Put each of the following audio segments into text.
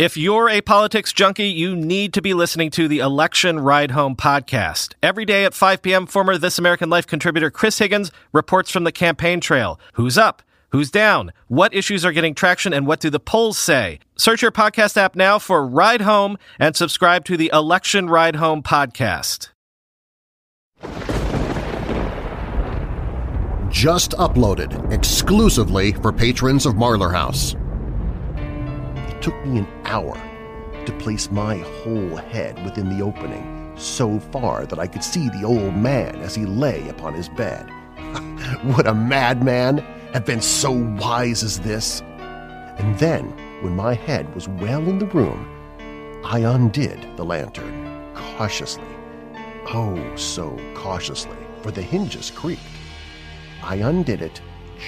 If you're a politics junkie, you need to be listening to the Election Ride Home podcast. Every day at 5 p.m., former This American Life contributor Chris Higgins reports from the campaign trail. Who's up? Who's down? What issues are getting traction and what do the polls say? Search your podcast app now for Ride Home and subscribe to the Election Ride Home podcast. Just uploaded exclusively for patrons of Marlar House took me an hour to place my whole head within the opening so far that I could see the old man as he lay upon his bed. Would a madman have been so wise as this? And then, when my head was well in the room, I undid the lantern cautiously, oh so cautiously, for the hinges creaked. I undid it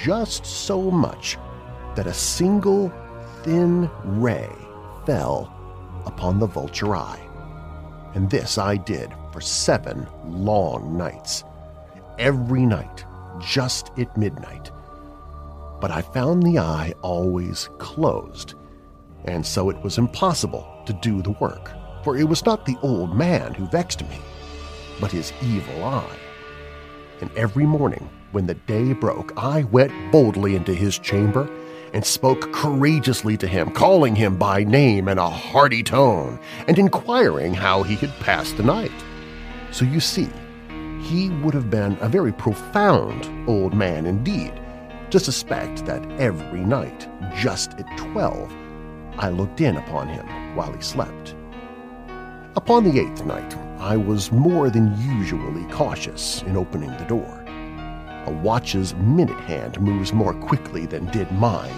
just so much that a single thin ray fell upon the vulture eye. And this I did for seven long nights, every night, just at midnight. But I found the eye always closed, and so it was impossible to do the work, for it was not the old man who vexed me, but his evil eye. And every morning, when the day broke, I went boldly into his chamber and spoke courageously to him, calling him by name in a hearty tone, and inquiring how he had passed the night. So you see, he would have been a very profound old man indeed to suspect that every night, just at twelve, I looked in upon him while he slept. Upon the eighth night, I was more than usually cautious in opening the door. A watch's minute hand moves more quickly than did mine.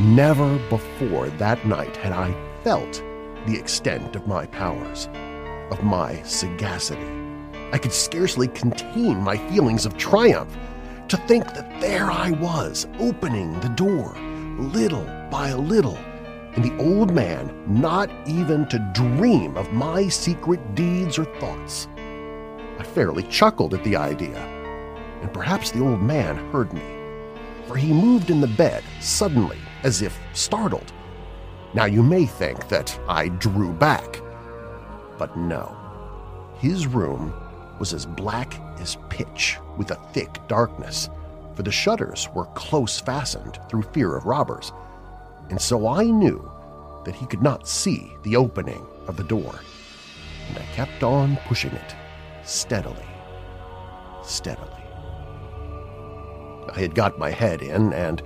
Never before that night had I felt the extent of my powers, of my sagacity. I could scarcely contain my feelings of triumph to think that there I was, opening the door, little by little, and the old man not even to dream of my secret deeds or thoughts. I fairly chuckled at the idea and perhaps the old man heard me, for he moved in the bed suddenly as if startled. Now you may think that I drew back, but no. His room was as black as pitch with a thick darkness, for the shutters were close fastened through fear of robbers, and so I knew that he could not see the opening of the door, and I kept on pushing it steadily, steadily. I had got my head in and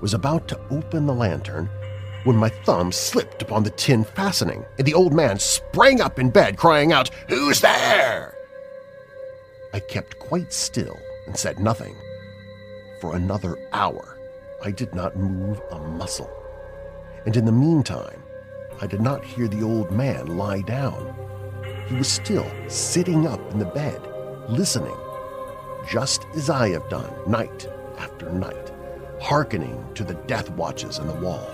was about to open the lantern when my thumb slipped upon the tin fastening, and the old man sprang up in bed, crying out, Who's there? I kept quite still and said nothing. For another hour, I did not move a muscle. And in the meantime, I did not hear the old man lie down. He was still sitting up in the bed, listening, just as I have done night after night, hearkening to the death watches in the wall.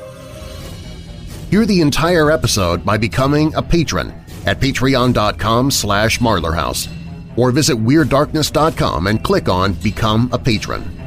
Hear the entire episode by becoming a patron at patreon.com slash marlarhouse or visit WeirdDarkness.com and click on Become a Patron.